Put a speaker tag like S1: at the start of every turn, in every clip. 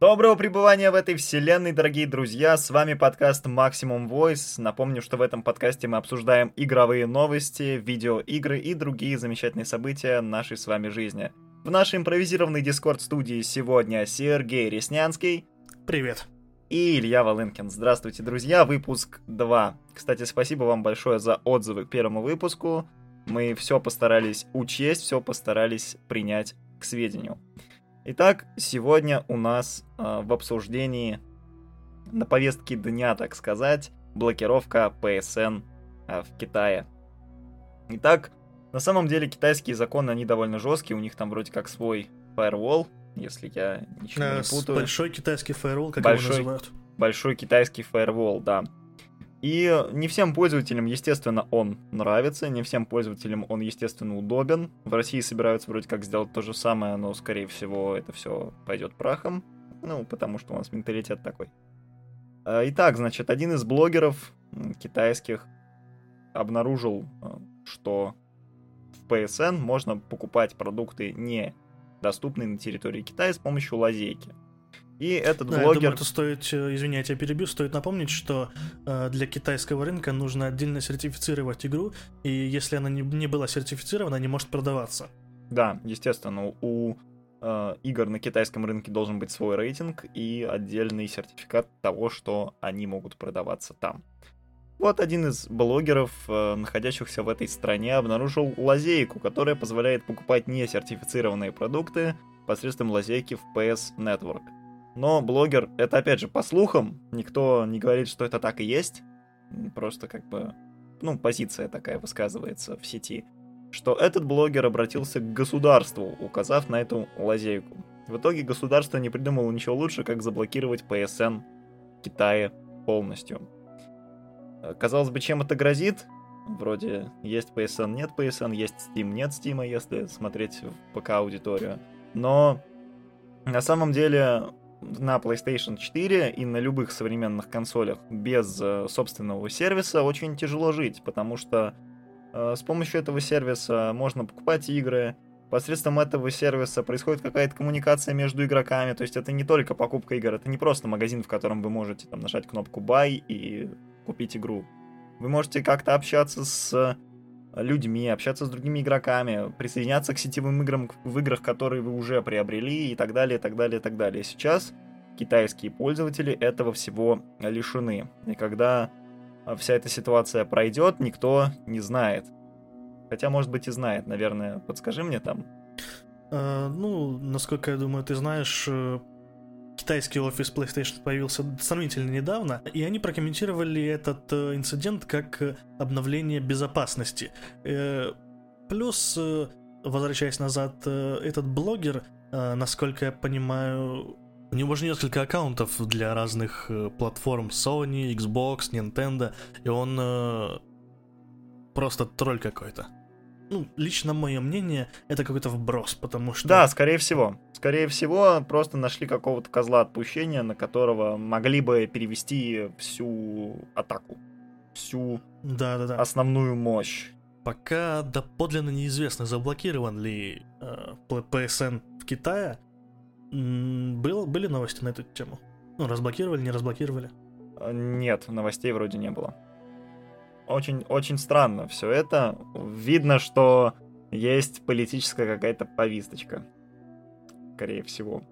S1: Доброго пребывания в этой вселенной, дорогие друзья! С вами подкаст Maximum Voice. Напомню, что в этом подкасте мы обсуждаем игровые новости, видеоигры и другие замечательные события нашей с вами жизни. В нашей импровизированной дискорд-студии сегодня Сергей Реснянский.
S2: Привет.
S1: И Илья Волынкин. Здравствуйте, друзья. Выпуск 2. Кстати, спасибо вам большое за отзывы к первому выпуску. Мы все постарались учесть, все постарались принять к сведению. Итак, сегодня у нас э, в обсуждении на повестке дня, так сказать, блокировка PSN э, в Китае. Итак, на самом деле китайские законы, они довольно жесткие, у них там вроде как свой firewall, если я ничего
S2: Э,
S1: не
S2: с-
S1: путаю.
S2: Большой китайский фаервол, как
S1: Большой.
S2: его называют.
S1: большой китайский фаервол, да. И не всем пользователям, естественно, он нравится, не всем пользователям он, естественно, удобен. В России собираются вроде как сделать то же самое, но, скорее всего, это все пойдет прахом. Ну, потому что у нас менталитет такой. А, Итак, значит, один из блогеров китайских обнаружил, а, что в PSN можно покупать продукты не доступные на территории Китая с помощью лазейки. И этот
S2: Да, я
S1: блогер...
S2: думаю, это стоит, э, извини, я тебя перебью, стоит напомнить, что э, для китайского рынка нужно отдельно сертифицировать игру, и если она не, не была сертифицирована, не может продаваться.
S1: Да, естественно, у э, игр на китайском рынке должен быть свой рейтинг и отдельный сертификат того, что они могут продаваться там. Вот один из блогеров, э, находящихся в этой стране, обнаружил лазейку, которая позволяет покупать несертифицированные продукты посредством лазейки в PS Network. Но блогер, это опять же по слухам, никто не говорит, что это так и есть. Просто как бы, ну, позиция такая высказывается в сети что этот блогер обратился к государству, указав на эту лазейку. В итоге государство не придумало ничего лучше, как заблокировать PSN в Китае полностью. Э, Казалось бы, чем это грозит? Вроде есть PSN, нет PSN, есть Steam, нет Steam, если смотреть в ПК-аудиторию. Но на самом деле на PlayStation 4 и на любых современных консолях без э, собственного сервиса очень тяжело жить, потому что Э, С помощью этого сервиса можно покупать игры. Посредством этого сервиса происходит какая-то коммуникация между игроками. То есть это не только покупка игр, это не просто магазин, в котором вы можете там, нажать кнопку Buy и купить игру. Вы можете как-то общаться с людьми, общаться с другими игроками, присоединяться к сетевым играм в играх, которые вы уже приобрели и так далее, и так далее, и так далее. Сейчас китайские пользователи этого всего лишены. И когда а вся эта ситуация пройдет, никто не знает. Хотя, может быть, и знает, наверное. Подскажи мне там.
S2: Э, ну, насколько я думаю, ты знаешь, э, китайский офис PlayStation появился сравнительно недавно, и они прокомментировали этот э, инцидент как э, обновление безопасности. Э, Плюс, возвращаясь назад, этот блогер, насколько я понимаю, у него же несколько аккаунтов для разных платформ Sony, Xbox, Nintendo, и он просто тролль какой-то. Ну, лично мое мнение, это какой-то вброс, потому что...
S1: Да, скорее всего. Скорее всего, просто нашли какого-то козла отпущения, на которого могли бы перевести всю атаку. Всю
S2: Да-да-да.
S1: основную мощь.
S2: Пока доподлинно неизвестно, заблокирован ли э, PSN в Китае, был, были новости на эту тему? Ну, разблокировали, не разблокировали?
S1: Э, Нет, новостей вроде не было. Очень, очень странно все это. Видно, что есть политическая какая-то повисточка. Скорее всего.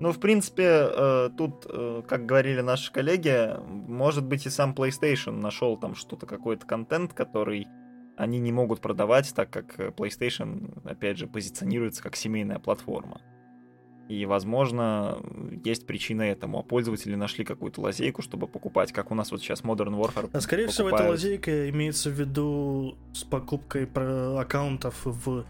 S1: Ну, в принципе, э, тут, э, как говорили наши коллеги, может быть и сам PlayStation нашел там что-то, какой-то контент, который они не могут продавать, так как э, PlayStation, опять же, позиционируется как семейная платформа. И, возможно, есть причина этому. А пользователи нашли какую-то лазейку, чтобы покупать, как у нас вот сейчас Modern Warfare.
S2: А скорее всего, эта
S1: покупают.
S2: лазейка имеется в виду с покупкой про- аккаунтов в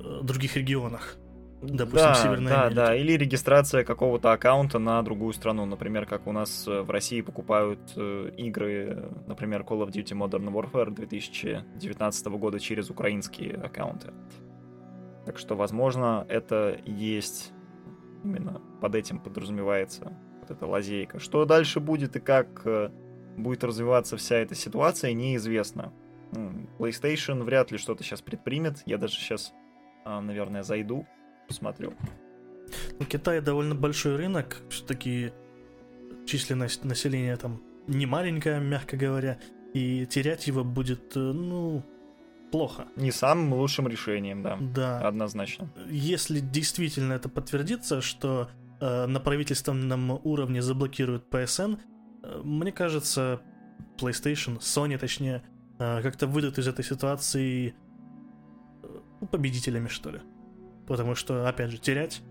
S2: э, других регионах. Допустим,
S1: да,
S2: в Северной
S1: да,
S2: Америке.
S1: да, или регистрация какого-то аккаунта на другую страну, например, как у нас э, в России покупают э, игры, например, Call of Duty Modern Warfare 2019 года через украинские аккаунты. Так что, возможно, это есть именно под этим подразумевается вот эта лазейка. Что дальше будет и как э, будет развиваться вся эта ситуация, неизвестно. PlayStation вряд ли что-то сейчас предпримет. Я даже сейчас, наверное, зайду, посмотрю.
S2: Ну, Китай довольно большой рынок, все-таки численность населения там не маленькая, мягко говоря, и терять его будет, э, ну, плохо.
S1: Не самым лучшим решением, да.
S2: Да.
S1: Однозначно.
S2: Если действительно это подтвердится, что э, на правительственном уровне заблокируют PSN, э, мне кажется, PlayStation, Sony точнее, э, как-то выйдут из этой ситуации э, победителями, что ли. Потому что, опять же, терять...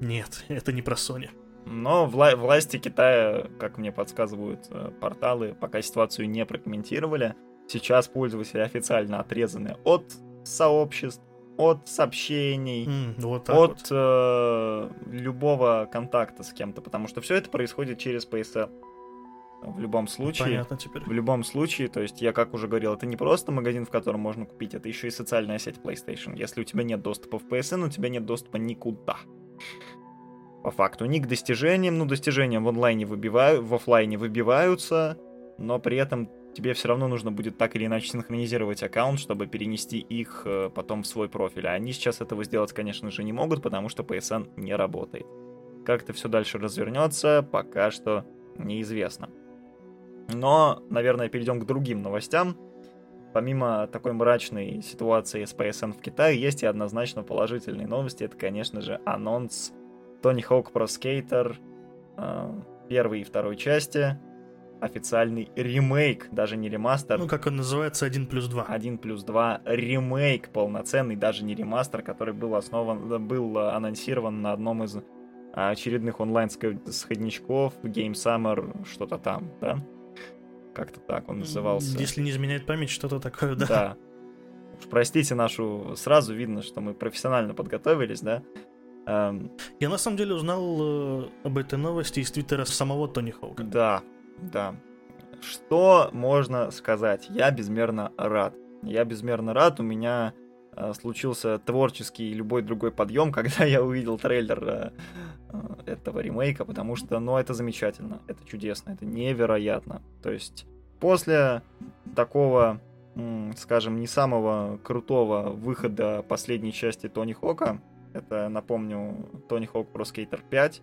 S2: Нет, это не про Sony.
S1: Но вла- власти Китая, как мне подсказывают э, порталы, пока ситуацию не прокомментировали. Сейчас пользователи официально отрезаны от сообществ, от сообщений,
S2: М, вот
S1: от
S2: вот.
S1: э, любого контакта с кем-то, потому что все это происходит через PSN. В любом случае.
S2: Понятно теперь.
S1: В любом случае, то есть я как уже говорил, это не просто магазин, в котором можно купить, это еще и социальная сеть PlayStation. Если у тебя нет доступа в PSN, у тебя нет доступа никуда. По факту, ни к достижениям, ну достижениям в онлайне выбиваю, в офлайне выбиваются, но при этом тебе все равно нужно будет так или иначе синхронизировать аккаунт, чтобы перенести их э, потом в свой профиль. А они сейчас этого сделать, конечно же, не могут, потому что PSN не работает. Как это все дальше развернется, пока что неизвестно. Но, наверное, перейдем к другим новостям. Помимо такой мрачной ситуации с PSN в Китае, есть и однозначно положительные новости. Это, конечно же, анонс Tony Hawk Pro Skater э, первой и второй части. Официальный ремейк, даже не ремастер.
S2: Ну, как он называется, 1 плюс 2.
S1: 1 плюс 2 ремейк полноценный, даже не ремастер, который был основан, был э, анонсирован на одном из а, очередных онлайн-сходничков Game Summer, что-то там, да? Как-то так он назывался.
S2: Если не изменяет память, что-то такое, да.
S1: Да. Уж простите нашу... Сразу видно, что мы профессионально подготовились, да? Эм,
S2: Я на самом деле узнал э, об этой новости из твиттера самого Тони Хоука.
S1: Да, да. Что можно сказать? Я безмерно рад. Я безмерно рад. У меня э, случился творческий и любой другой подъем, когда я увидел трейлер э, э, этого ремейка, потому что, ну, это замечательно, это чудесно, это невероятно. То есть после такого, скажем, не самого крутого выхода последней части Тони Хока, это, напомню, Тони Хок Pro Skater 5,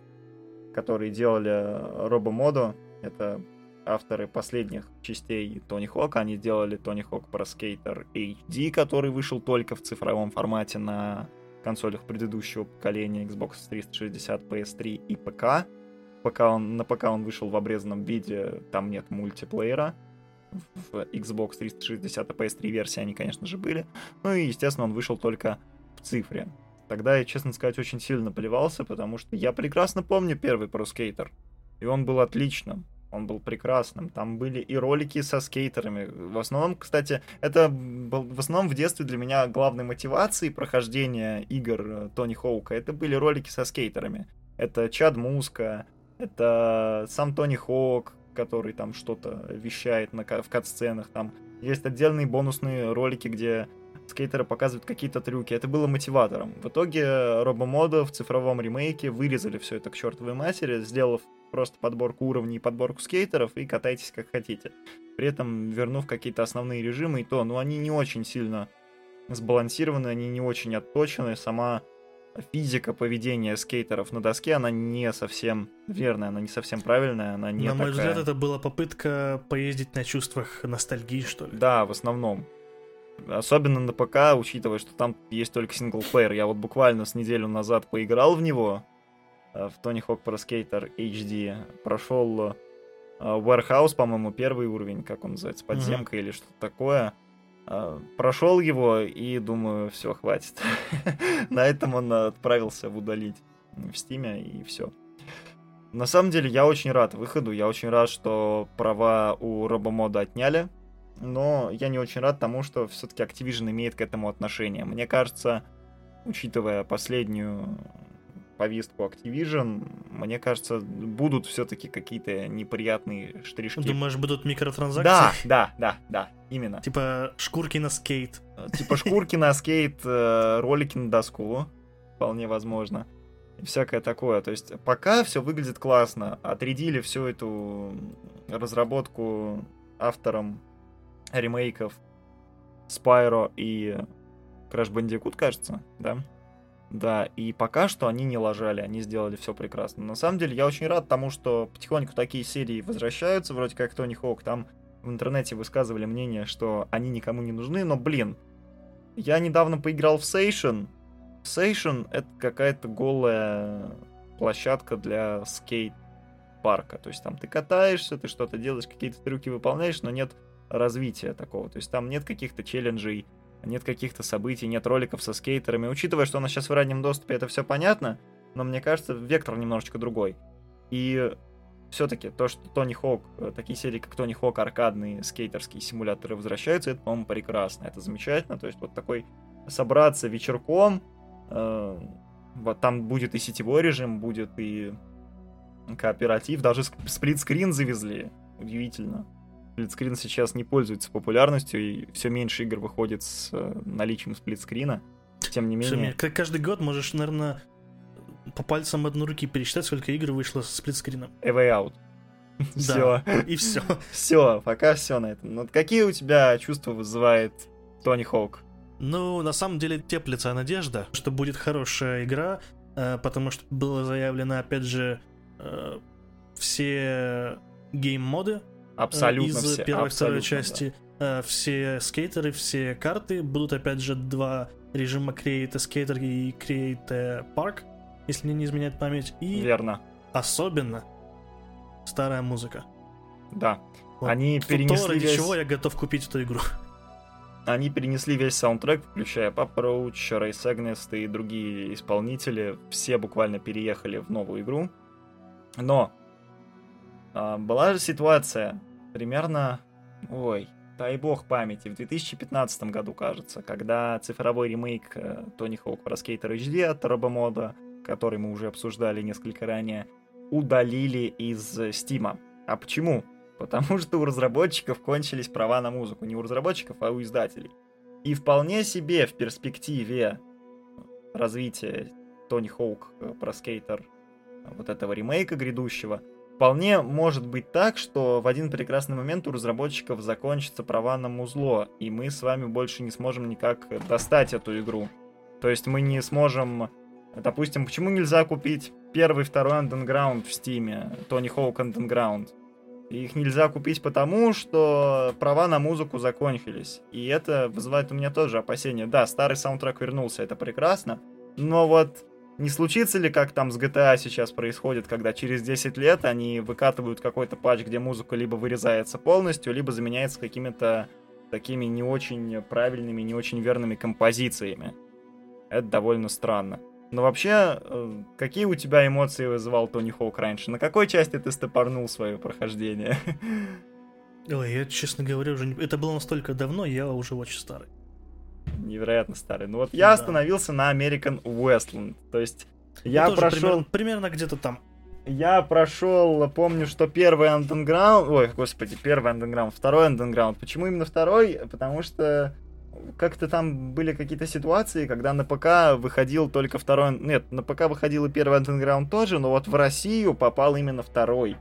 S1: которые делали Робомодо, это авторы последних частей Тони Хока. Они сделали Тони Хок Pro Skater HD, который вышел только в цифровом формате на консолях предыдущего поколения Xbox 360, PS3 и ПК. Пока он, на ПК он вышел в обрезанном виде, там нет мультиплеера. В Xbox 360 и PS3 версии они, конечно же, были. Ну и, естественно, он вышел только в цифре. Тогда я, честно сказать, очень сильно плевался, потому что я прекрасно помню первый Pro Skater. И он был отличным он был прекрасным. Там были и ролики со скейтерами. В основном, кстати, это был в основном в детстве для меня главной мотивацией прохождения игр э, Тони Хоука. Это были ролики со скейтерами. Это Чад Муска, это сам Тони Хоук, который там что-то вещает на, в кат-сценах. Там есть отдельные бонусные ролики, где скейтеры показывают какие-то трюки. Это было мотиватором. В итоге Робомода в цифровом ремейке вырезали все это к чертовой матери, сделав просто подборку уровней и подборку скейтеров и катайтесь как хотите. При этом вернув какие-то основные режимы и то, ну они не очень сильно сбалансированы, они не очень отточены, сама физика поведения скейтеров на доске, она не совсем верная, она не совсем правильная, она не
S2: На мой
S1: такая...
S2: взгляд, это была попытка поездить на чувствах ностальгии, что ли.
S1: Да, в основном. Особенно на ПК, учитывая, что там есть только синглплеер. Я вот буквально с неделю назад поиграл в него, в Tony Hawk Pro Skater HD. Прошел Warehouse, по-моему, первый уровень, как он называется, подземка mm-hmm. или что-то такое. Прошел его и думаю, все, хватит. На этом он отправился в удалить в стиме и все. На самом деле, я очень рад выходу, я очень рад, что права у робомода отняли, но я не очень рад тому, что все-таки Activision имеет к этому отношение. Мне кажется, учитывая последнюю повестку Activision, мне кажется, будут все-таки какие-то неприятные штришки.
S2: Думаешь, будут микротранзакции?
S1: Да, да, да, да, именно.
S2: Типа шкурки на скейт.
S1: Типа шкурки на скейт, э, ролики на доску, вполне возможно. И всякое такое. То есть пока все выглядит классно. Отрядили всю эту разработку авторам ремейков Spyro и Crash Bandicoot, кажется, да? Да, и пока что они не лажали, они сделали все прекрасно. На самом деле, я очень рад тому, что потихоньку такие серии возвращаются, вроде как Тони Хоук. Там в интернете высказывали мнение, что они никому не нужны, но, блин, я недавно поиграл в Session. Session — это какая-то голая площадка для скейт-парка. То есть там ты катаешься, ты что-то делаешь, какие-то трюки выполняешь, но нет развития такого. То есть там нет каких-то челленджей, нет каких-то событий, нет роликов со скейтерами. Учитывая, что у нас сейчас в раннем доступе, это все понятно, но мне кажется, вектор немножечко другой. И все-таки то, что Тони Хок, э, такие серии, как Тони Хок, аркадные скейтерские симуляторы возвращаются, это, по-моему, прекрасно, это замечательно. То есть вот такой собраться вечерком, э, вот там будет и сетевой режим, будет и кооператив, даже сплитскрин завезли, удивительно. Сплитскрин сейчас не пользуется популярностью, и все меньше игр выходит с э, наличием сплитскрина. Тем не менее...
S2: Как каждый год можешь, наверное, по пальцам одной руки пересчитать, сколько игр вышло с сплитскрином.
S1: A Way Out.
S2: все. И все.
S1: все, пока все на этом. Ну, какие у тебя чувства вызывает Тони Хоук?
S2: Ну, на самом деле теплится надежда, что будет хорошая игра, э, потому что было заявлено, опять же, э, все гейм-моды
S1: Абсолютно
S2: из
S1: все.
S2: первой и второй части. Да. Все скейтеры, все карты. Будут, опять же, два режима Create a Skater и Create a Park, если мне не изменяет память. И
S1: Верно.
S2: особенно старая музыка.
S1: Да. Вот. Они перенесли
S2: То, ради
S1: весь...
S2: чего я готов купить эту игру.
S1: Они перенесли весь саундтрек, включая Pop Roach, Ray Segnest и другие исполнители. Все буквально переехали в новую игру. Но была же ситуация примерно, ой, дай бог памяти, в 2015 году, кажется, когда цифровой ремейк Тони Хоук про Skater HD от Робомода, который мы уже обсуждали несколько ранее, удалили из Стима. А почему? Потому что у разработчиков кончились права на музыку. Не у разработчиков, а у издателей. И вполне себе в перспективе развития Тони Хоук про скейтер вот этого ремейка грядущего – Вполне может быть так, что в один прекрасный момент у разработчиков закончатся права на музло, и мы с вами больше не сможем никак достать эту игру. То есть мы не сможем... Допустим, почему нельзя купить первый, второй Underground в Стиме, Тони Хоук Underground? Их нельзя купить потому, что права на музыку закончились. И это вызывает у меня тоже опасения. Да, старый саундтрек вернулся, это прекрасно. Но вот не случится ли, как там с GTA сейчас происходит, когда через 10 лет они выкатывают какой-то патч, где музыка либо вырезается полностью, либо заменяется какими-то такими не очень правильными, не очень верными композициями. Это довольно странно. Но вообще, э, какие у тебя эмоции вызывал Тони Хоук раньше? На какой части ты стопорнул свое прохождение?
S2: Ой, я, честно говоря, уже не... Это было настолько давно, я уже очень старый
S1: невероятно старый. Ну вот я да. остановился на American Westland. То есть я, я прошел...
S2: Примерно, примерно где-то там.
S1: Я прошел, помню, что первый Underground... Ой, господи, первый Underground, второй Underground. Почему именно второй? Потому что как-то там были какие-то ситуации, когда на ПК выходил только второй... Нет, на ПК выходил и первый Underground тоже, но вот в Россию попал именно второй.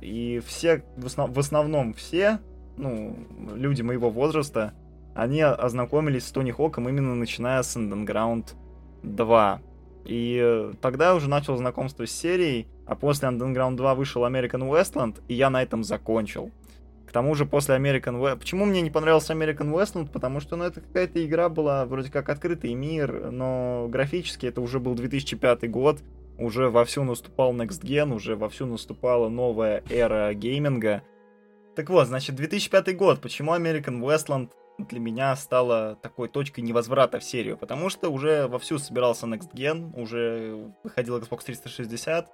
S1: И все, в, основ... в основном все, ну, люди моего возраста, они ознакомились с Тони Хоком именно начиная с Underground 2. И тогда уже начал знакомство с серией, а после Underground 2 вышел American Westland, и я на этом закончил. К тому же после American Westland... Почему мне не понравился American Westland? Потому что, ну, это какая-то игра была вроде как открытый мир, но графически это уже был 2005 год, уже вовсю наступал Next Gen, уже вовсю наступала новая эра гейминга. Так вот, значит, 2005 год. Почему American Westland для меня стала такой точкой невозврата в серию, потому что уже вовсю собирался Next Gen, уже выходил Xbox 360,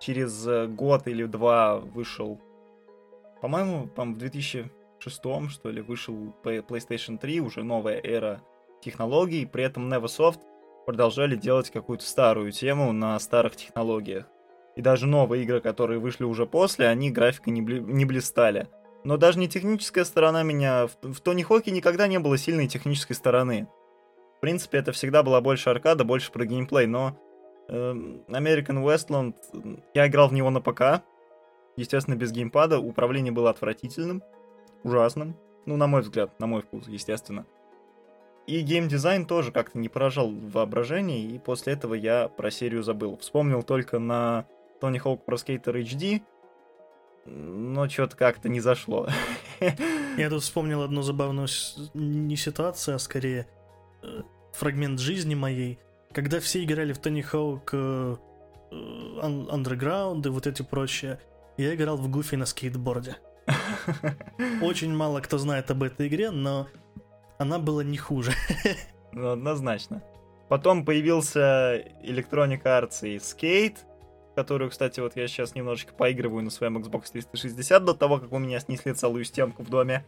S1: через э, год или два вышел, по-моему, по в 2006 что ли, вышел PlayStation 3, уже новая эра технологий, при этом Neversoft продолжали делать какую-то старую тему на старых технологиях. И даже новые игры, которые вышли уже после, они графикой не, бли- не блистали. Но даже не техническая сторона меня... В, Тони Хоке никогда не было сильной технической стороны. В принципе, это всегда была больше аркада, больше про геймплей, но э, American Westland... Я играл в него на ПК, естественно, без геймпада. Управление было отвратительным, ужасным. Ну, на мой взгляд, на мой вкус, естественно. и геймдизайн тоже как-то не поражал воображение, и после этого я про серию забыл. Вспомнил только на Tony Hawk Pro Skater HD, но что-то как-то не зашло.
S2: Я тут вспомнил одну забавную не ситуацию, а скорее э, фрагмент жизни моей, когда все играли в Tony Hawk э, э, Underground и вот эти прочие, я играл в Гуфи на скейтборде. Очень мало кто знает об этой игре, но она была не хуже.
S1: Ну, однозначно. Потом появился Electronic Arts и Skate, которую, кстати, вот я сейчас немножечко поигрываю на своем Xbox 360 до того, как у меня снесли целую стенку в доме.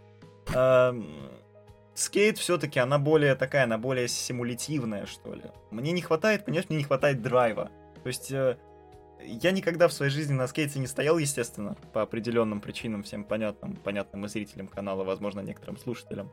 S1: Скейт все-таки, она более такая, она более симулятивная, что ли. Мне не хватает, понимаешь, мне не хватает драйва. То есть, э, я никогда в своей жизни на скейте не стоял, естественно, по определенным причинам, всем понятным, понятным и зрителям канала, возможно, некоторым слушателям.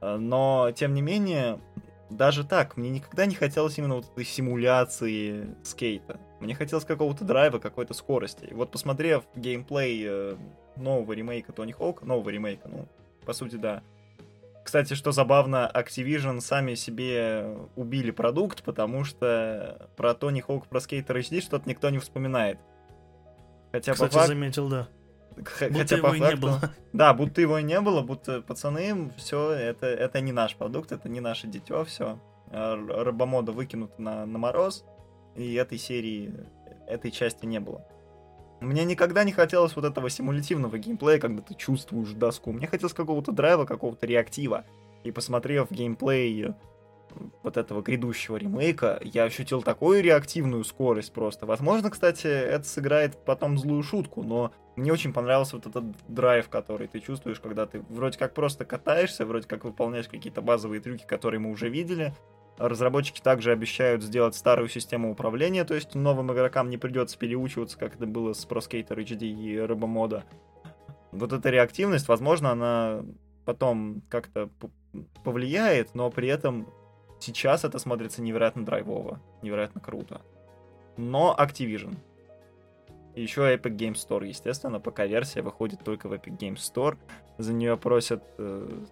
S1: Э, но, тем не менее, даже так, мне никогда не хотелось именно вот этой симуляции скейта. Мне хотелось какого-то драйва, какой-то скорости. И вот посмотрев геймплей э, нового ремейка Тони Хоука, нового ремейка, ну, по сути, да.Кстати, что забавно, Activision сами себе убили продукт, потому что про Тони Хоук, про Skater HD что-то никто не вспоминает.
S2: Хотя Кстати, по факту... заметил, да.
S1: Будто хотя его по факту... не было. Да, будто его и не было, будто пацаны, все, это, это не наш продукт, это не наше дитё, все. Рабомода выкинута на, на мороз, и этой серии, этой части не было. Мне никогда не хотелось вот этого симулятивного геймплея, когда ты чувствуешь доску. Мне хотелось какого-то драйва, какого-то реактива. И посмотрев геймплей вот этого грядущего ремейка, я ощутил такую реактивную скорость просто. Возможно, кстати, это сыграет потом злую шутку, но мне очень понравился вот этот драйв, который ты чувствуешь, когда ты вроде как просто катаешься, вроде как выполняешь какие-то базовые трюки, которые мы уже видели. Разработчики также обещают сделать старую систему управления, то есть новым игрокам не придется переучиваться, как это было с Pro Skater HD и Рыбомода. Вот эта реактивность, возможно, она потом как-то повлияет, но при этом Сейчас это смотрится невероятно драйвово, невероятно круто. Но Activision. И еще Epic Games Store, естественно, пока версия выходит только в Epic Games Store. За нее просят э,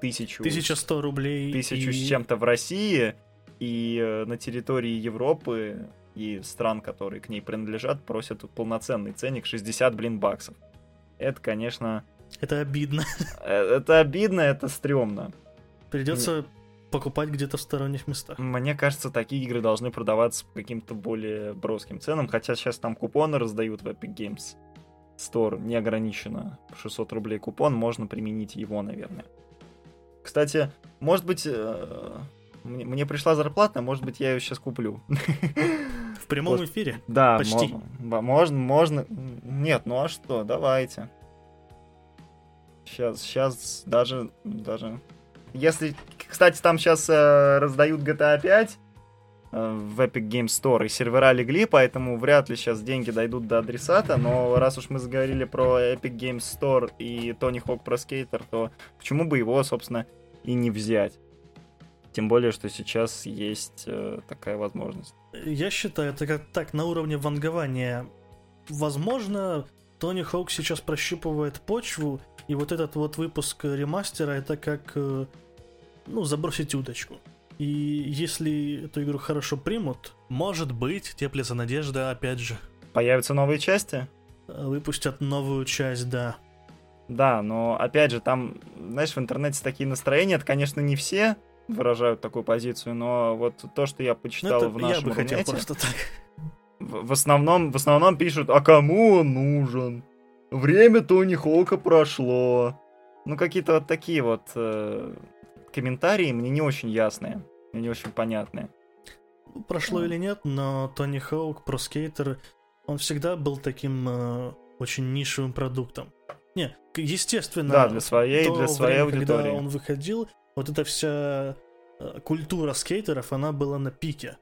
S1: тысячу...
S2: 1100 рублей.
S1: Тысячу и... с чем-то в России. И э, на территории Европы и стран, которые к ней принадлежат, просят полноценный ценник 60, блин, баксов. Это, конечно...
S2: Это обидно.
S1: Э, это обидно, это стрёмно.
S2: Придется покупать где-то в сторонних местах.
S1: Мне кажется, такие игры должны продаваться по каким-то более броским ценам, хотя сейчас там купоны раздают в Epic Games Store неограниченно. 600 рублей купон, можно применить его, наверное. Кстати, может быть, э, мне, мне пришла зарплата, может быть, я ее сейчас куплю.
S2: В прямом вот. эфире?
S1: Да, почти. Можно, можно. Нет, ну а что, давайте. Сейчас, сейчас даже, даже если, кстати, там сейчас э, раздают GTA 5 э, в Epic Games Store, и сервера легли, поэтому вряд ли сейчас деньги дойдут до адресата, но раз уж мы заговорили про Epic Games Store и Tony Hawk Pro Skater, то почему бы его, собственно, и не взять? Тем более, что сейчас есть э, такая возможность.
S2: Я считаю, это как так на уровне вангования. Возможно, Тони Хоук сейчас прощупывает почву и вот этот вот выпуск ремастера это как, э, ну, забросить удочку. И если эту игру хорошо примут, может быть, теплится надежда, опять же.
S1: Появятся новые части?
S2: Выпустят новую часть, да.
S1: Да, но опять же, там, знаешь, в интернете такие настроения, это, конечно, не все выражают такую позицию, но вот то, что я почитал ну, в нашем
S2: я бы хотел просто так.
S1: В, в основном, в основном пишут, а кому он нужен? Время Тони Хоука прошло. Ну, какие-то вот такие вот э, комментарии мне не очень ясные, мне не очень понятные.
S2: Прошло или нет, но Тони Хоук, про скейтер, он всегда был таким э, очень нишевым продуктом. Не, естественно,
S1: да, для своей, для своей
S2: время,
S1: аудитории.
S2: Когда он выходил, вот эта вся э, культура скейтеров, она была на пике.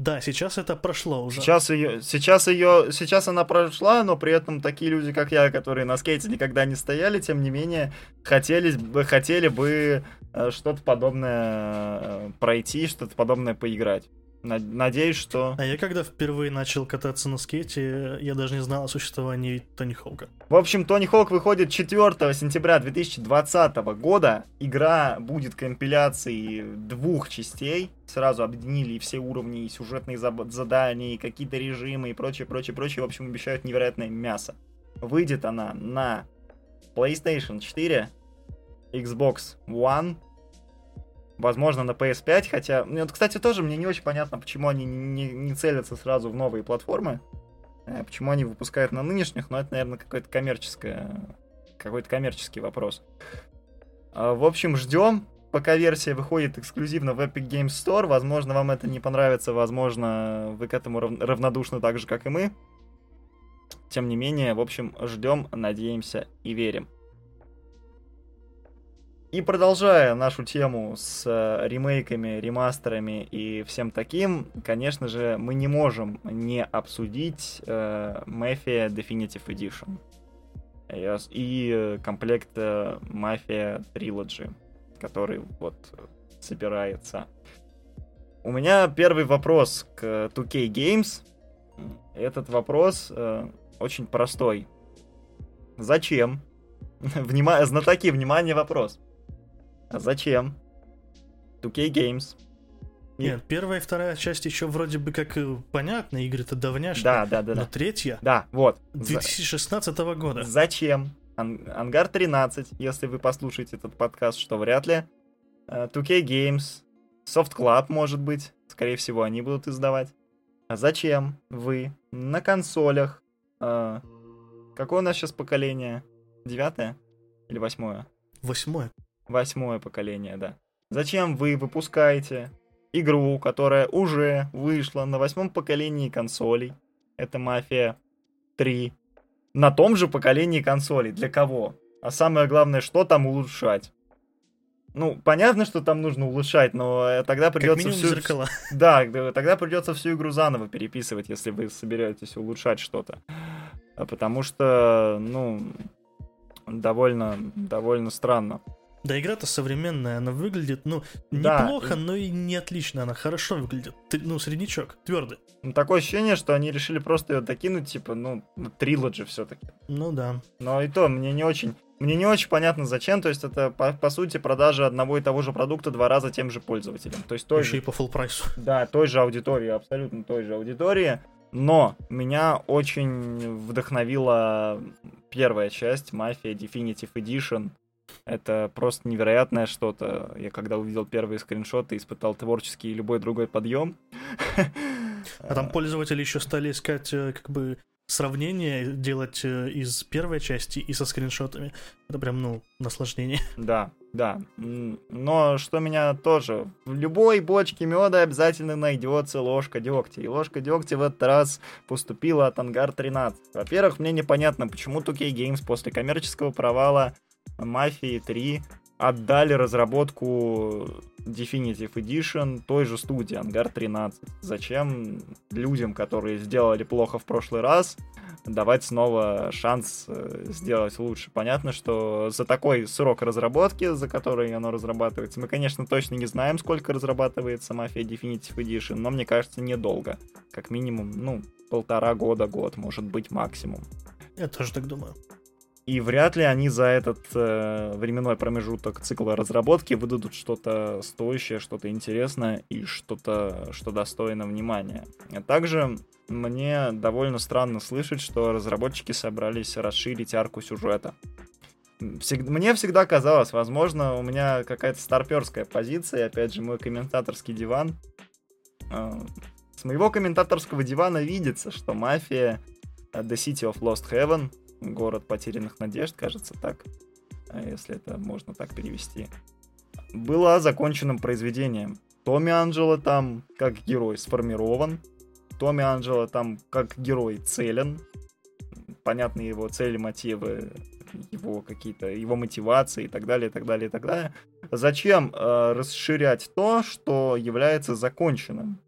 S2: Да, сейчас это прошло уже.
S1: Сейчас ее, сейчас ее, сейчас она прошла, но при этом такие люди, как я, которые на скейте никогда не стояли, тем не менее, хотели бы, хотели бы э, что-то подобное э, пройти, что-то подобное поиграть. Надеюсь, что...
S2: А я когда впервые начал кататься на скейте, я даже не знал о существовании Тони Хоука.
S1: В общем, Тони Хоук выходит 4 сентября 2020 года. Игра будет компиляцией двух частей. Сразу объединили все уровни, и сюжетные задания, и какие-то режимы, и прочее, прочее, прочее. В общем, обещают невероятное мясо. Выйдет она на PlayStation 4, Xbox One, Возможно, на PS5, хотя... Ну, вот, кстати, тоже мне не очень понятно, почему они не, не целятся сразу в новые платформы. Э, почему они выпускают на нынешних, но это, наверное, какое-то коммерческое... Какой-то коммерческий вопрос. А, в общем, ждем, пока версия выходит эксклюзивно в Epic Games Store. Возможно, вам это не понравится, возможно, вы к этому равнодушны так же, как и мы. Тем не менее, в общем, ждем, надеемся и верим. И продолжая нашу тему с э, ремейками, ремастерами и всем таким, конечно же, мы не можем не обсудить э, Mafia Definitive Edition и э, комплект э, Mafia Trilogy, который вот собирается. У меня первый вопрос к 2K Games. Этот вопрос э, очень простой. Зачем? Внима... Знатоки, внимание, вопрос. А зачем? 2K Games.
S2: Нет, первая и вторая часть еще вроде бы как э, понятно, игры-то давняшние.
S1: Да, да, да.
S2: Но
S1: да.
S2: третья?
S1: Да, вот.
S2: 2016 года.
S1: Зачем? Ан- Ангар 13, если вы послушаете этот подкаст, что вряд ли. Uh, 2K Games, Soft Club, может быть. Скорее всего, они будут издавать. А зачем вы на консолях? Uh, какое у нас сейчас поколение? Девятое? Или восьмое?
S2: Восьмое.
S1: Восьмое поколение, да. Зачем вы выпускаете игру, которая уже вышла на восьмом поколении консолей? Это Мафия 3. На том же поколении консолей. Для кого? А самое главное, что там улучшать? Ну, понятно, что там нужно улучшать, но тогда придется
S2: всю... зеркала.
S1: Да, тогда придется всю игру заново переписывать, если вы собираетесь улучшать что-то. А потому что, ну, довольно, довольно странно.
S2: Да, игра-то современная, она выглядит, ну, неплохо, да. но и не отлично, она хорошо выглядит. Ну, среднячок, твердый.
S1: Ну, такое ощущение, что они решили просто ее докинуть, типа, ну, трилоджи все-таки.
S2: Ну да.
S1: Но и то, мне не очень... Мне не очень понятно, зачем. То есть это, по, по сути, продажа одного и того же продукта два раза тем же пользователям. То есть той
S2: Еще
S1: же...
S2: и по full прайсу.
S1: Да, той же аудитории, абсолютно той же аудитории. Но меня очень вдохновила первая часть Mafia Definitive Edition. Это просто невероятное что-то. Я когда увидел первые скриншоты, испытал творческий и любой другой подъем.
S2: А там пользователи еще стали искать э, как бы сравнение делать э, из первой части и со скриншотами. Это прям, ну, наслаждение.
S1: Да, да. Но что меня тоже... В любой бочке меда обязательно найдется ложка дегтя. И ложка дегтя в этот раз поступила от Ангар 13. Во-первых, мне непонятно, почему 2K Games после коммерческого провала Мафии 3 отдали разработку Definitive Edition той же студии Ангар 13. Зачем людям, которые сделали плохо в прошлый раз, давать снова шанс э, сделать лучше? Понятно, что за такой срок разработки, за который оно разрабатывается, мы, конечно, точно не знаем, сколько разрабатывается Mafia Definitive Edition, но мне кажется, недолго. Как минимум, ну, полтора года, год, может быть, максимум.
S2: Я тоже так думаю.
S1: И вряд ли они за этот э, временной промежуток цикла разработки выдадут что-то стоящее, что-то интересное и что-то, что достойно внимания. Также мне довольно странно слышать, что разработчики собрались расширить арку сюжета. Всег... Мне всегда казалось, возможно, у меня какая-то старперская позиция, опять же, мой комментаторский диван. Э, с моего комментаторского дивана видится, что мафия The City of Lost Heaven город потерянных надежд, кажется так, а если это можно так перевести, была законченным произведением. Томми Анджело там как герой сформирован, Томми Анджело там как герой целен, понятны его цели, мотивы, его какие-то, его мотивации и так далее, и так далее, и так далее. Зачем э, расширять то, что является законченным?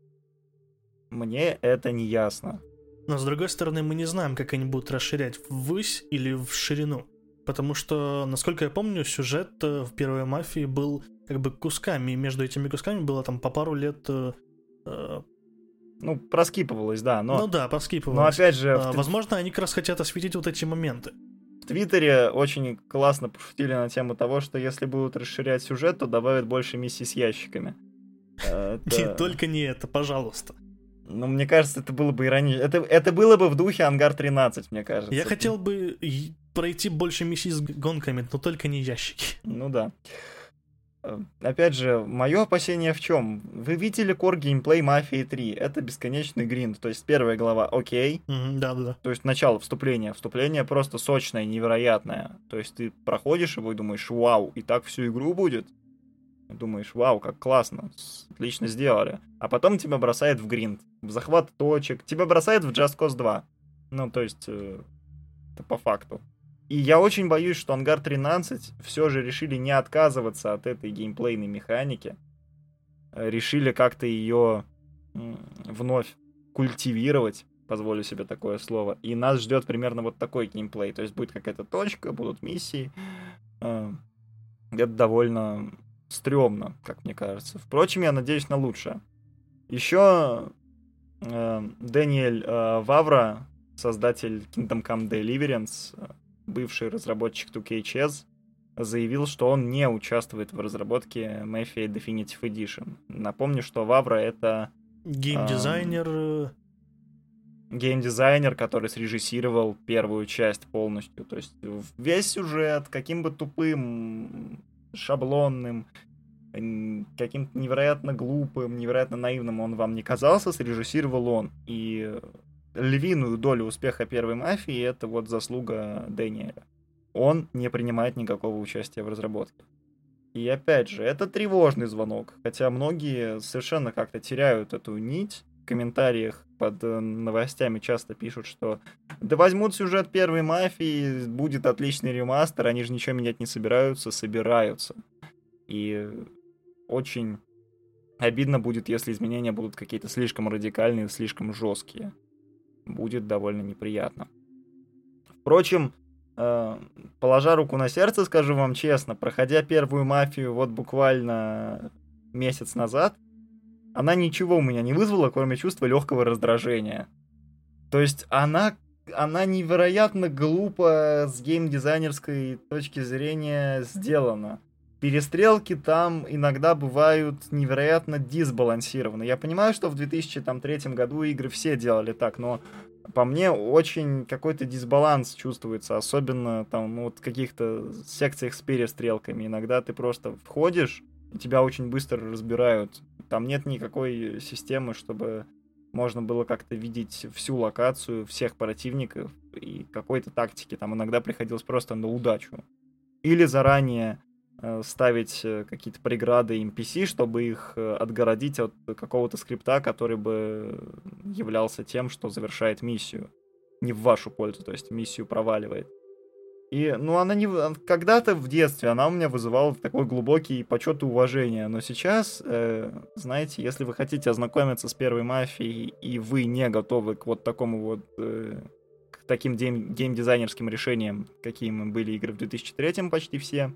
S1: Мне это не ясно.
S2: Но с другой стороны, мы не знаем, как они будут расширять ввысь или в ширину. Потому что, насколько я помню, сюжет э, в первой мафии был как бы кусками, и между этими кусками было там по пару лет э, э
S1: Ну, проскипывалось, да, но...
S2: Ну да, проскипывалось.
S1: Но опять же...
S2: А, в... Возможно, они как раз хотят осветить вот эти моменты.
S1: В Твиттере очень классно пошутили на тему того, что если будут расширять сюжет, то добавят больше миссий с ящиками.
S2: Это... Не, только не это, пожалуйста.
S1: Ну, мне кажется, это было бы иронично. Это, это было бы в духе Ангар 13, мне кажется.
S2: Я хотел бы пройти больше миссий с гонками, но только не ящики.
S1: Ну да. Э, опять же, мое опасение в чем? Вы видели кор геймплей Мафии 3? Это бесконечный гринд. То есть первая глава окей.
S2: Да, да, да.
S1: То есть начало вступления. Вступление просто сочное, невероятное. То есть ты проходишь его и думаешь, вау, и так всю игру будет? Думаешь, вау, как классно, отлично сделали. А потом тебя бросает в гринд, в захват точек, тебя бросает в Just Cause 2. Ну, то есть, э, это по факту. И я очень боюсь, что Ангар 13 все же решили не отказываться от этой геймплейной механики. Э, решили как-то ее вновь культивировать, позволю себе такое слово. И нас ждет примерно вот такой геймплей. То есть будет какая-то точка, будут миссии. Э, это довольно стрёмно, как мне кажется. Впрочем, я надеюсь на лучшее. Еще э, Дэниэль э, Вавра, создатель Kingdom Come Deliverance, э, бывший разработчик 2KHS, заявил, что он не участвует в разработке Mafia Definitive Edition. Напомню, что Вавра это...
S2: Геймдизайнер...
S1: Э, геймдизайнер, который срежиссировал первую часть полностью. То есть весь сюжет, каким бы тупым шаблонным, каким-то невероятно глупым, невероятно наивным он вам не казался, срежиссировал он. И львиную долю успеха первой мафии это вот заслуга Дэниеля. Он не принимает никакого участия в разработке. И опять же, это тревожный звонок, хотя многие совершенно как-то теряют эту нить. В комментариях под э, новостями часто пишут, что да возьмут сюжет первой мафии, будет отличный ремастер, они же ничего менять не собираются, собираются. И очень обидно будет, если изменения будут какие-то слишком радикальные, слишком жесткие. Будет довольно неприятно. Впрочем, э, положа руку на сердце, скажу вам честно, проходя первую мафию вот буквально месяц назад, она ничего у меня не вызвала, кроме чувства легкого раздражения. То есть она, она невероятно глупо с геймдизайнерской точки зрения сделана. Перестрелки там иногда бывают невероятно дисбалансированы. Я понимаю, что в 2003 году игры все делали так, но по мне очень какой-то дисбаланс чувствуется, особенно там ну, вот в каких-то секциях с перестрелками. Иногда ты просто входишь, тебя очень быстро разбирают. Там нет никакой системы, чтобы можно было как-то видеть всю локацию, всех противников и какой-то тактики. Там иногда приходилось просто на удачу. Или заранее э, ставить э, какие-то преграды NPC, чтобы их э, отгородить от какого-то скрипта, который бы являлся тем, что завершает миссию. Не в вашу пользу, то есть миссию проваливает. И, ну, она не... Когда-то в детстве она у меня вызывала такой глубокий почет и уважение, но сейчас, э, знаете, если вы хотите ознакомиться с первой мафией, и вы не готовы к вот такому вот... Э, к таким гейм- геймдизайнерским решениям, какими были игры в 2003 почти все,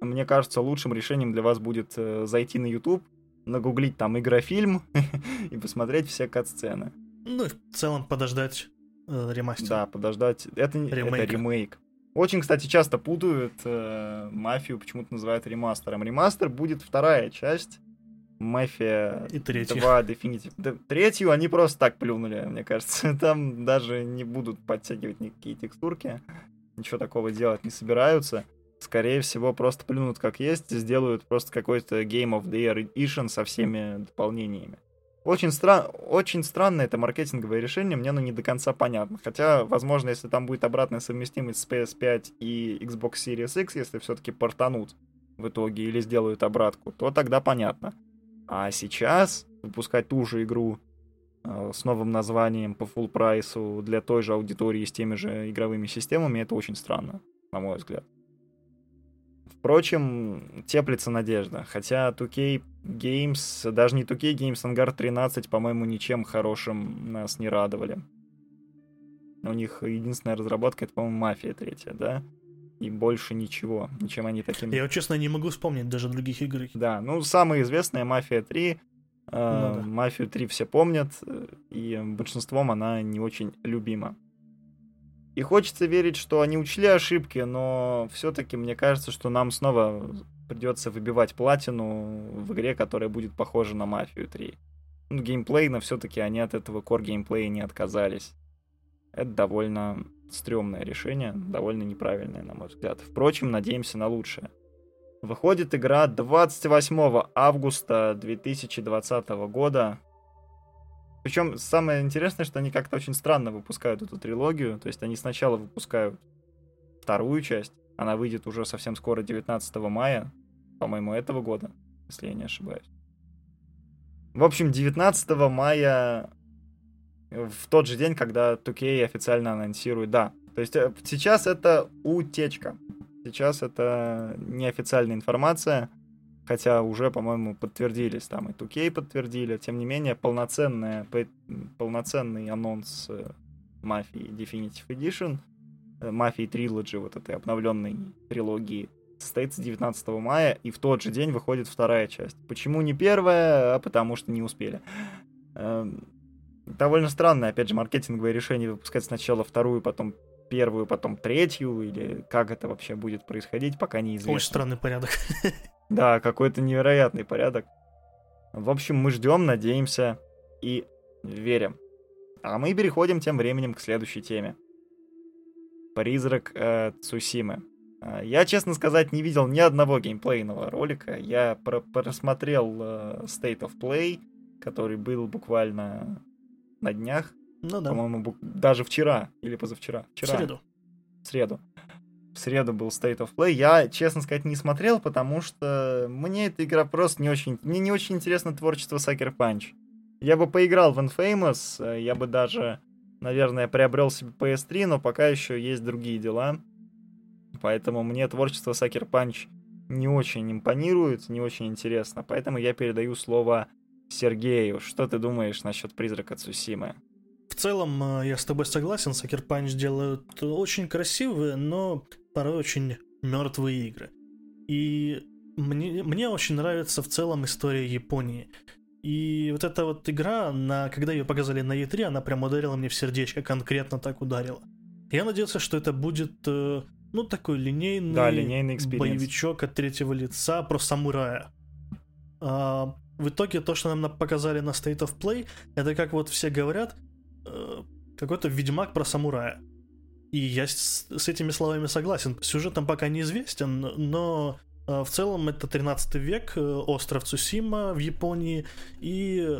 S1: мне кажется, лучшим решением для вас будет э, зайти на YouTube, нагуглить там игрофильм и посмотреть все кат-сцены.
S2: Ну и в целом подождать э, ремастер.
S1: Да, подождать. Это, ремейк. это ремейк. Очень, кстати, часто путают э, мафию, почему-то называют ремастером. Ремастер будет вторая часть. Мафия
S2: и третью.
S1: 2 Definitive. Третью они просто так плюнули, мне кажется. Там даже не будут подтягивать никакие текстурки. Ничего такого делать не собираются. Скорее всего, просто плюнут как есть, сделают просто какой-то Game of the Year Edition со всеми дополнениями. Очень, стра... очень странное это маркетинговое решение, мне оно не до конца понятно. Хотя, возможно, если там будет обратная совместимость с PS5 и Xbox Series X, если все-таки портанут в итоге или сделают обратку, то тогда понятно. А сейчас выпускать ту же игру э, с новым названием по full прайсу для той же аудитории с теми же игровыми системами, это очень странно, на мой взгляд. Впрочем, теплится надежда. Хотя 2K Games, даже не 2K Games, Ангар 13, по-моему, ничем хорошим нас не радовали. У них единственная разработка, это, по-моему, Мафия третья, да? И больше ничего. Ничем они таким...
S2: Я, честно, не могу вспомнить даже других игр.
S1: Да, ну, самая известная Мафия 3, Э,
S2: Ну да.
S1: Мафию 3 все помнят, э, и большинством она не очень любима. И хочется верить, что они учли ошибки, но все-таки мне кажется, что нам снова придется выбивать платину в игре, которая будет похожа на Мафию 3. Ну, геймплейно все-таки они от этого core геймплея не отказались. Это довольно стрёмное решение, довольно неправильное, на мой взгляд. Впрочем, надеемся на лучшее. Выходит игра 28 августа 2020 года. Причем самое интересное, что они как-то очень странно выпускают эту трилогию. То есть они сначала выпускают вторую часть. Она выйдет уже совсем скоро, 19 мая, по-моему, этого года, если я не ошибаюсь. В общем, 19 мая, в тот же день, когда 2K официально анонсирует, да. То есть э, сейчас это утечка. Сейчас это неофициальная информация, хотя уже, по-моему, подтвердились там и 2K подтвердили. Тем не менее, полноценная, полноценный анонс э, Мафии Definitive Edition, э, Мафии Trilogy, вот этой обновленной трилогии, состоится 19 мая, и в тот же день выходит вторая часть. Почему не первая? А потому что не успели. Эм, Довольно странное, опять же, маркетинговое решение выпускать сначала вторую, потом первую, потом третью, или как это вообще будет происходить, пока неизвестно.
S2: Очень странный порядок.
S1: Да, какой-то невероятный порядок. В общем, мы ждем, надеемся и верим. А мы переходим тем временем к следующей теме. Призрак э, Цусимы. Э, Я, честно сказать, не видел ни одного геймплейного ролика. Я про- просмотрел э, State of Play, который был буквально на днях.
S2: Ну да,
S1: По-моему, даже вчера или позавчера.
S2: в
S1: Вчера
S2: среду.
S1: в среду. В среду был State of Play. Я, честно сказать, не смотрел, потому что мне эта игра просто не очень... Мне не очень интересно творчество Sucker Punch. Я бы поиграл в Infamous, э, я бы даже, наверное, приобрел себе PS3, но пока еще есть другие дела. Поэтому мне творчество Sucker Punch не очень импонирует, не очень интересно. Поэтому я передаю слово Сергею. Что ты думаешь насчет Призрака Цусимы?
S2: В целом, э, я с тобой согласен, Sucker Punch делают очень красивые, но порой очень мертвые игры. И мне, мне очень нравится в целом история Японии. И вот эта вот игра, на, когда ее показали на E3, она прям ударила мне в сердечко, конкретно так ударила. Я надеялся, что это будет, э, ну, такой линейный,
S1: Да, линейный
S2: боевичок от третьего лица про самурая. А, в итоге то, что нам на- показали на State of Play, это как вот все говорят, э, какой-то ведьмак про самурая. И я с, с этими словами согласен. Сюжет там пока неизвестен, но э, в целом это 13 век, э, остров Цусима в Японии и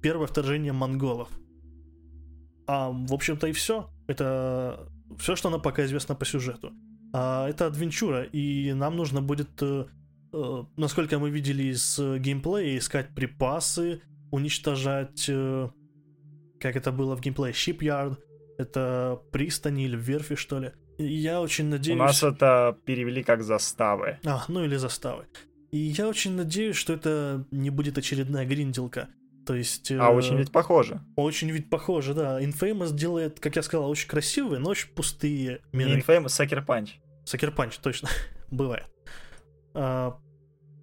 S2: первое вторжение монголов. А, в общем-то, и все. Это все, что нам пока известно по сюжету. А, это адвенчура, и нам нужно будет, э, э, насколько мы видели из геймплея, искать припасы, уничтожать, как это было в геймплее, Shipyard, это пристани или верфи, что ли. И Я очень
S1: У
S2: надеюсь...
S1: нас это перевели как заставы.
S2: А, ну или заставы. И я очень надеюсь, что это не будет очередная гринделка. То есть...
S1: А
S2: э,
S1: очень ведь похоже.
S2: Очень ведь похоже, да. Infamous делает, как я сказал, очень красивые, но очень пустые
S1: Не
S2: миры.
S1: Infamous, Sucker Punch.
S2: Sucker Punch, точно. Бывает. А,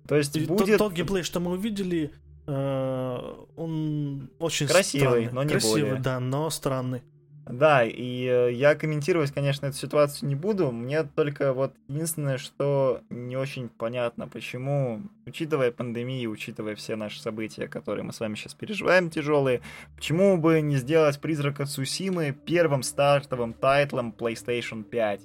S1: То есть
S2: и тот-
S1: будет...
S2: тот, геймплей, что мы увидели, он очень
S1: Красивый,
S2: странный.
S1: но не
S2: Красивый,
S1: более.
S2: да, но странный.
S1: Да, и э, я комментировать, конечно, эту ситуацию не буду. Мне только вот единственное, что не очень понятно, почему, учитывая пандемию, учитывая все наши события, которые мы с вами сейчас переживаем, тяжелые, почему бы не сделать Призрака Цусимы первым стартовым тайтлом PlayStation 5?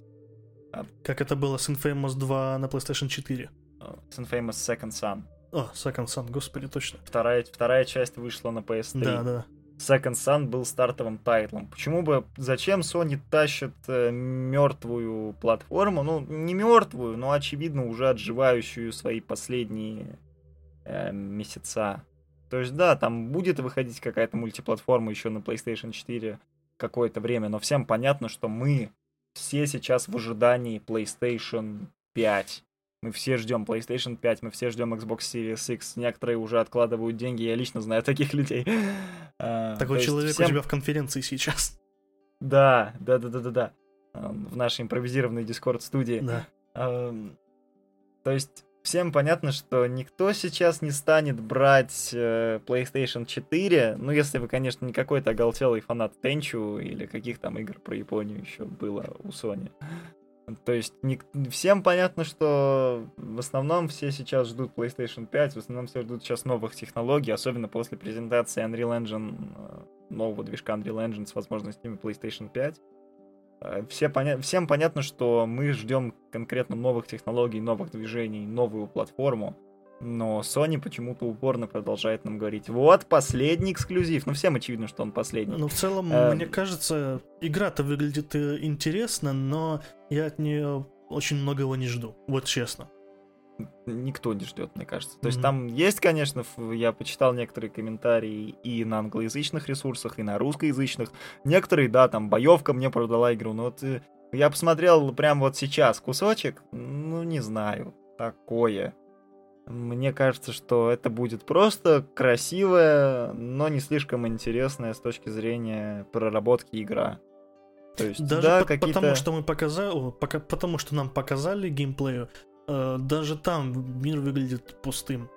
S2: Как это было с Infamous 2 на PlayStation 4.
S1: э, С Infamous Second Son.
S2: О, Second Son, господи, точно.
S1: Вторая, вторая часть вышла на PS3.
S2: Да, да.
S1: Second Son был стартовым тайтлом. Почему бы, зачем Sony тащит мертвую платформу? Ну, не мертвую, но, очевидно, уже отживающую свои последние э, месяца. То есть, да, там будет выходить какая-то мультиплатформа еще на PlayStation 4 какое-то время, но всем понятно, что мы все сейчас в ожидании PlayStation 5. Мы все ждем PlayStation 5, мы все ждем Xbox Series X. Некоторые уже откладывают деньги, я лично знаю таких людей. А,
S2: Такой человек
S1: всем-
S2: у тебя в конференции сейчас.
S1: Да, да, да, да, да, да. А, В нашей импровизированной Discord студии.
S2: Да.
S1: Ам, То есть всем понятно, что никто сейчас не станет брать э, PlayStation 4, ну, если вы, конечно, не какой-то оголтелый фанат Тенчу или каких там игр про Японию еще было у Sony. То есть не, всем понятно, что в основном все сейчас ждут PlayStation 5, в основном все ждут сейчас новых технологий, особенно после презентации Unreal Engine, э, нового движка Unreal Engine с возможностями PlayStation 5. Э, все поня... Всем понятно, что мы ждем конкретно новых технологий, новых движений, новую платформу. Но Sony почему-то упорно продолжает нам говорить, вот, последний эксклюзив. Ну, всем очевидно, что он последний.
S2: Ну, в целом, э... мне кажется, игра-то выглядит э, интересно, но я от нее очень многого не жду, вот честно
S1: никто не ждет, мне кажется. То есть mm-hmm. там есть, конечно, я почитал некоторые комментарии и на англоязычных ресурсах, и на русскоязычных. Некоторые, да, там боевка мне продала игру, но вот э, я посмотрел прямо вот сейчас кусочек, ну не знаю, такое. Мне кажется, что это будет просто красивая, но не слишком интересная с точки зрения проработки игра.
S2: То есть, Даже да, по- какие-то... потому что мы показали, пока, потому что нам показали геймплею, Э, даже там мир выглядит пустым.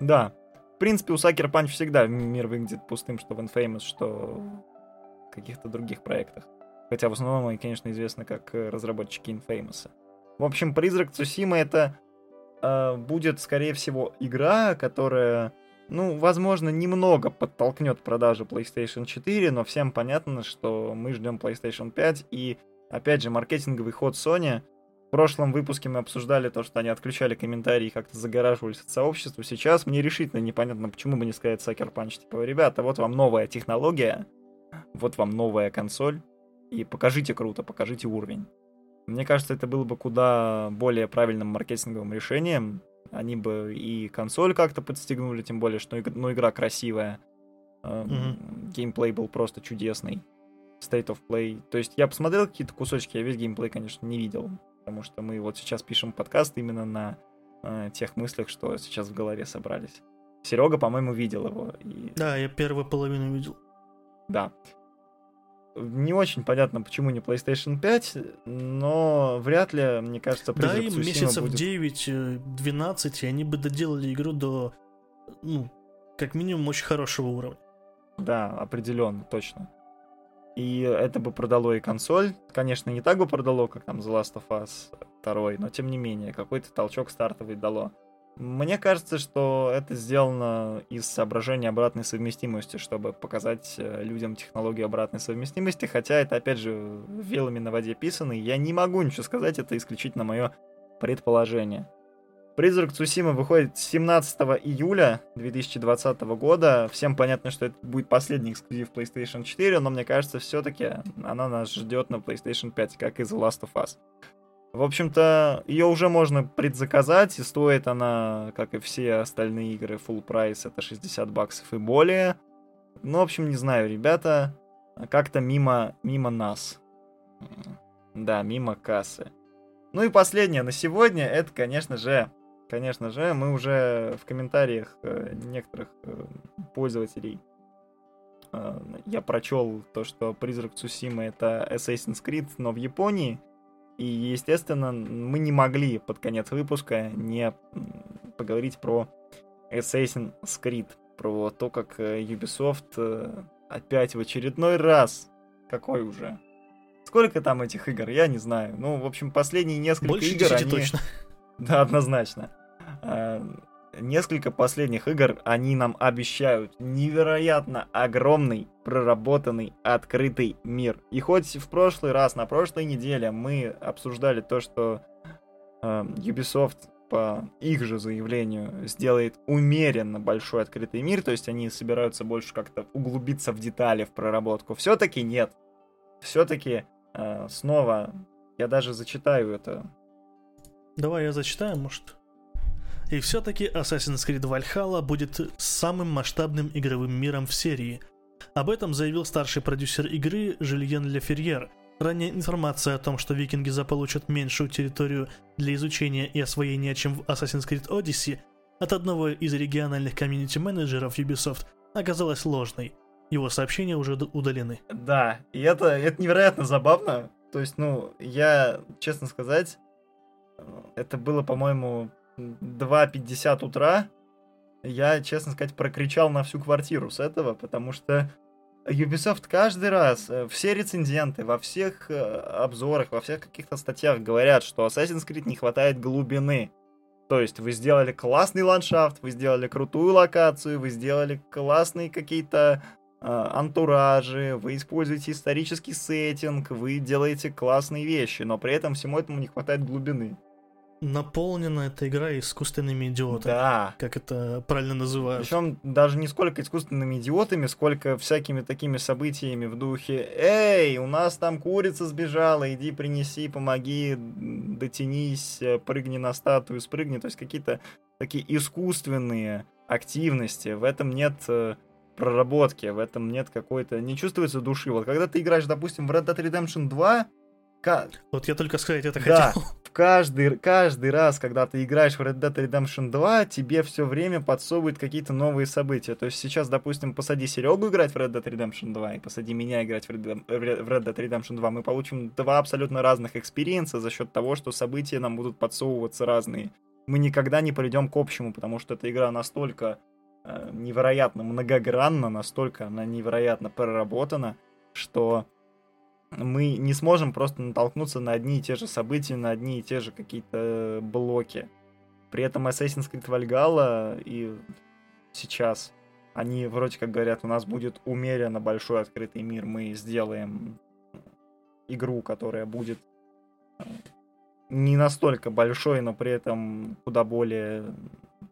S1: Да. В принципе, у Sucker Punch всегда мир выглядит пустым, что в Infamous, что в каких-то других проектах. Хотя в основном они, конечно, известны как э, разработчики Infamous. В общем, Призрак Цусима это э, будет, скорее всего, игра, которая, ну, возможно, немного подтолкнет продажи PlayStation 4, но всем понятно, что мы ждем PlayStation 5, и, опять же, маркетинговый ход Sony — прошлом выпуске мы обсуждали то, что они отключали комментарии и как-то загораживались от сообщества. Сейчас мне решительно непонятно, почему бы не сказать Sucker Punch. Типа, ребята, вот вам новая технология, вот вам новая консоль, и покажите круто, покажите уровень. Мне кажется, это было бы куда более правильным маркетинговым решением. Они бы и консоль как-то подстегнули, тем более, что ну, игра красивая. Mm-hmm. Геймплей был просто чудесный. State of Play. То есть я посмотрел какие-то кусочки, я весь геймплей, конечно, не видел потому что мы вот сейчас пишем подкаст именно на э, тех мыслях, что сейчас в голове собрались. Серега, по-моему, видел его. И...
S2: Да, я первую половину видел.
S1: Да. Не очень понятно, почему не PlayStation 5, но вряд ли, мне кажется,
S2: Да, им месяцев будет... 9-12, и они бы доделали игру до, ну, как минимум, очень хорошего уровня.
S1: Да, определенно, точно. И это бы продало и консоль. Конечно, не так бы продало, как там The Last of Us 2, но тем не менее, какой-то толчок стартовый дало. Мне кажется, что это сделано из соображения обратной совместимости, чтобы показать э, людям технологию обратной совместимости, хотя это, опять же, вилами на воде писано, и я не могу ничего сказать, это исключительно мое предположение. Призрак Цусима выходит 17 июля 2020 года. Всем понятно, что это будет последний эксклюзив PlayStation 4, но мне кажется, все-таки она нас ждет на PlayStation 5, как и The Last of Us. В общем-то, ее уже можно предзаказать, и стоит она, как и все остальные игры, full прайс, это 60 баксов и более. Ну, в общем, не знаю, ребята, как-то мимо, мимо нас. Да, мимо кассы. Ну и последнее на сегодня, это, конечно же, конечно же, мы уже в комментариях э, некоторых э, пользователей э, я прочел то, что Призрак Цусима это Assassin's Creed, но в Японии. И, естественно, мы не могли под конец выпуска не поговорить про Assassin's Creed, про то, как Ubisoft опять в очередной раз, какой уже, сколько там этих игр, я не знаю. Ну, в общем, последние несколько
S2: Больше
S1: игр, они...
S2: точно.
S1: Да, однозначно. Несколько последних игр они нам обещают невероятно огромный, проработанный, открытый мир. И хоть в прошлый раз, на прошлой неделе мы обсуждали то, что э, Ubisoft по их же заявлению сделает умеренно большой открытый мир, то есть они собираются больше как-то углубиться в детали, в проработку. Все-таки нет. Все-таки э, снова я даже зачитаю это.
S2: Давай я зачитаю, может. И все-таки Assassin's Creed Valhalla будет самым масштабным игровым миром в серии. Об этом заявил старший продюсер игры Жильен Леферьер. Ранее информация о том, что викинги заполучат меньшую территорию для изучения и освоения, чем в Assassin's Creed Odyssey, от одного из региональных комьюнити-менеджеров Ubisoft оказалась ложной. Его сообщения уже удалены.
S1: Да, и это, это невероятно забавно. То есть, ну, я, честно сказать, это было, по-моему, 2.50 утра я, честно сказать, прокричал на всю квартиру с этого, потому что Ubisoft каждый раз, э, все рецензенты во всех э, обзорах, во всех каких-то статьях говорят, что Assassin's Creed не хватает глубины. То есть вы сделали классный ландшафт, вы сделали крутую локацию, вы сделали классные какие-то э, антуражи, вы используете исторический сеттинг, вы делаете классные вещи, но при этом всему этому не хватает глубины
S2: наполнена эта игра искусственными идиотами.
S1: Да.
S2: Как это правильно называют.
S1: Причем даже не сколько искусственными идиотами, сколько всякими такими событиями в духе «Эй, у нас там курица сбежала, иди принеси, помоги, дотянись, прыгни на статую, спрыгни». То есть какие-то такие искусственные активности. В этом нет э, проработки, в этом нет какой-то... Не чувствуется души. Вот когда ты играешь, допустим, в Red Dead Redemption 2,
S2: вот я только сказать это
S1: да,
S2: хотел.
S1: Каждый, каждый раз, когда ты играешь в Red Dead Redemption 2, тебе все время подсовывают какие-то новые события. То есть сейчас, допустим, посади Серегу играть в Red Dead Redemption 2 и посади меня играть в Red Dead Redemption 2, мы получим два абсолютно разных experience а за счет того, что события нам будут подсовываться разные. Мы никогда не придем к общему, потому что эта игра настолько э, невероятно многогранна, настолько она невероятно проработана, что мы не сможем просто натолкнуться на одни и те же события, на одни и те же какие-то блоки. При этом Assassin's Creed Valhalla и сейчас они вроде как говорят, у нас будет умеренно большой открытый мир, мы сделаем игру, которая будет э, не настолько большой, но при этом куда более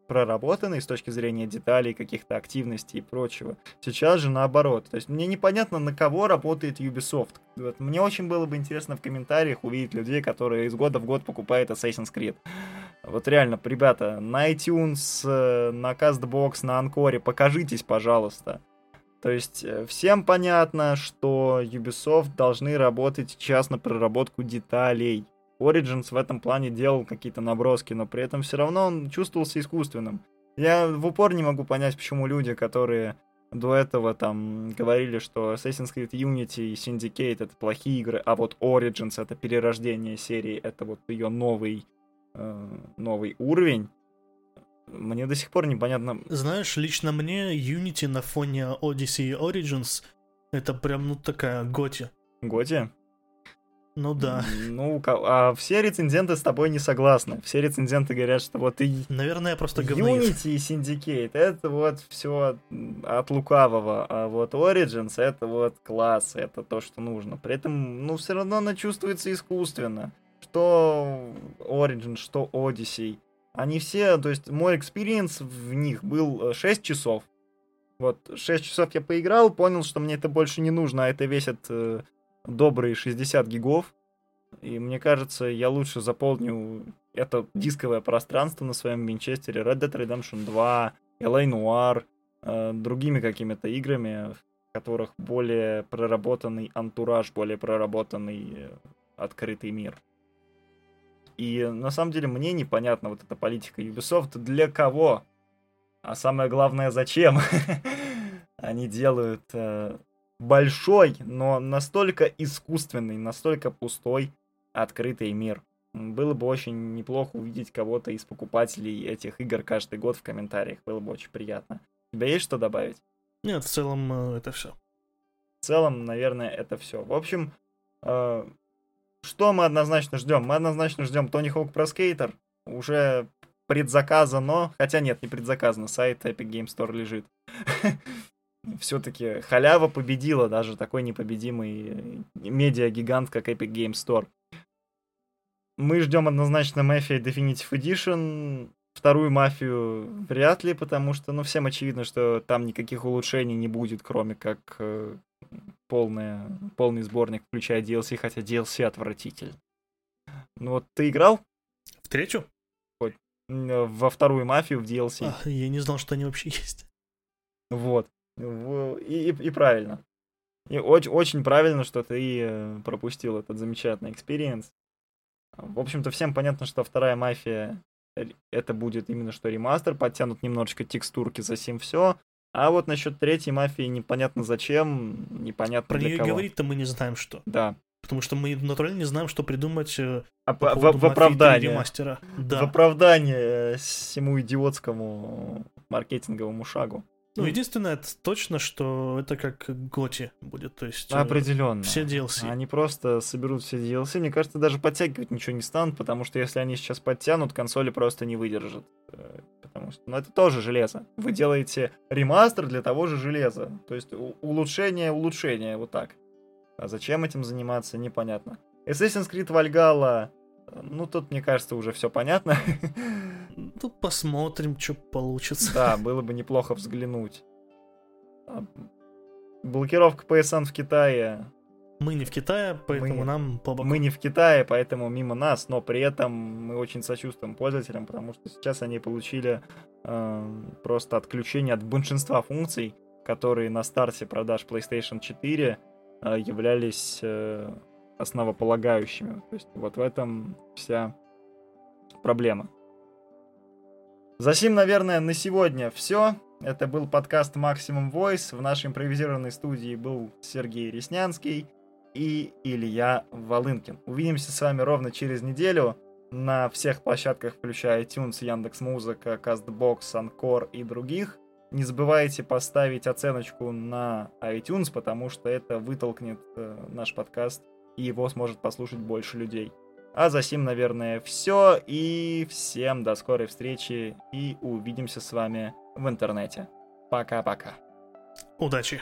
S1: проработанный с точки зрения деталей, каких-то активностей и прочего. Сейчас же наоборот. То есть мне непонятно, на кого работает Ubisoft. Вот мне очень было бы интересно в комментариях увидеть людей, которые из года в год покупают Assassin's Creed. Вот реально, ребята, на iTunes, э, на CastBox, на Анкоре, покажитесь, пожалуйста. То есть э, всем понятно, что Ubisoft должны работать сейчас на проработку деталей. Origins в этом плане делал какие-то наброски, но при этом все равно он чувствовался искусственным. Я в упор не могу понять, почему люди, которые до этого там говорили, что Assassin's Creed Unity и Syndicate это плохие игры, а вот Origins это перерождение серии, это вот ее новый, э, новый уровень. Мне до сих пор непонятно.
S2: Знаешь, лично мне Unity на фоне Odyssey и Origins это прям ну такая готи.
S1: GOTY?
S2: Ну да.
S1: Ну, а все рецензенты с тобой не согласны. Все рецензенты говорят, что вот и...
S2: Наверное, просто
S1: говноед. Unity и Syndicate, это вот все от лукавого, а вот Origins это вот класс, это то, что нужно. При этом, ну, все равно она чувствуется искусственно. Что Origins, что Odyssey. Они все, то есть мой experience в них был 6 э, часов. Вот, 6 часов я поиграл, понял, что мне это больше не нужно, а это весит э, добрые 60 гигов. И мне кажется, я лучше заполню это дисковое пространство на своем винчестере Red Dead Redemption 2, LA Noir, э, другими какими-то играми, в которых более проработанный антураж, более проработанный э, открытый мир. И на самом деле мне непонятна вот эта политика Ubisoft для кого, а самое главное зачем они делают э, большой, но настолько искусственный, настолько пустой открытый мир. Было бы очень неплохо увидеть кого-то из покупателей этих игр каждый год в комментариях. Было бы очень приятно. У тебя есть что добавить?
S2: Нет, в целом э, это все.
S1: В целом, наверное, это все. В общем, э, что мы однозначно ждем? Мы однозначно ждем Тони Хоук про скейтер. Уже предзаказано, хотя нет, не предзаказано, сайт Epic Game Store лежит. все-таки халява победила даже такой непобедимый медиа-гигант, как Epic Game Store. Мы ждем однозначно Mafia Definitive Edition. Вторую мафию вряд ли, потому что, ну, всем очевидно, что там никаких улучшений не будет, кроме как э, полная, полный сборник, включая DLC, хотя DLC отвратитель. Ну вот ты играл?
S2: В третью?
S1: Хоть, во вторую мафию в DLC.
S2: А, я не знал, что они вообще есть.
S1: Вот. И, и, и правильно. И очень, очень правильно, что ты э, пропустил этот замечательный experience. В общем-то, всем понятно, что вторая мафия это будет именно что ремастер, подтянут немножечко текстурки, за сим все. А вот насчет третьей мафии непонятно зачем, непонятно
S2: Про
S1: для
S2: нее
S1: кого.
S2: говорить-то мы не знаем что.
S1: Да.
S2: Потому что мы натурально не знаем, что придумать э,
S1: А
S2: по
S1: в, в оправдание.
S2: ремастера.
S1: В
S2: Да.
S1: оправдание всему идиотскому маркетинговому шагу.
S2: Ну, единственное, это точно, что это как Готи будет. То есть э,
S1: Определенно.
S2: все DLC.
S1: Они просто соберут все DLC. Мне кажется, даже подтягивать ничего не станут, потому что если они сейчас подтянут, консоли просто не выдержат. Э, Потому что, ну, это тоже железо. Вы делаете ремастер для того же железа. То есть улучшение, улучшение, вот так. А зачем этим заниматься, непонятно. Assassin's Creed Valhalla, э, ну, тут, мне кажется, уже все понятно.
S2: Ну, посмотрим, что получится.
S1: Да, было бы неплохо взглянуть. А, Блокировка PSN в Китае.
S2: Мы не в Китае, поэтому
S1: Мы-
S2: нам по боку.
S1: Мы не в Китае, поэтому мимо нас, но при этом мы очень сочувствуем пользователям, потому что сейчас они получили э, просто отключение от большинства функций, которые на старте продаж PlayStation 4 э, являлись э, основополагающими. То есть вот в этом вся проблема. Засим, наверное, на сегодня все. Это был подкаст Maximum Voice. В нашей импровизированной студии был Сергей Реснянский и Илья Волынкин. Увидимся с вами ровно через неделю на всех площадках, включая iTunes, Яндекс.Музыка, Castbox, Анкор и других. Не забывайте поставить оценочку на iTunes, потому что это вытолкнет э, наш подкаст, и его сможет послушать больше людей. А за сим, наверное, все. И всем до скорой встречи. И увидимся с вами в интернете. Пока-пока.
S2: Удачи.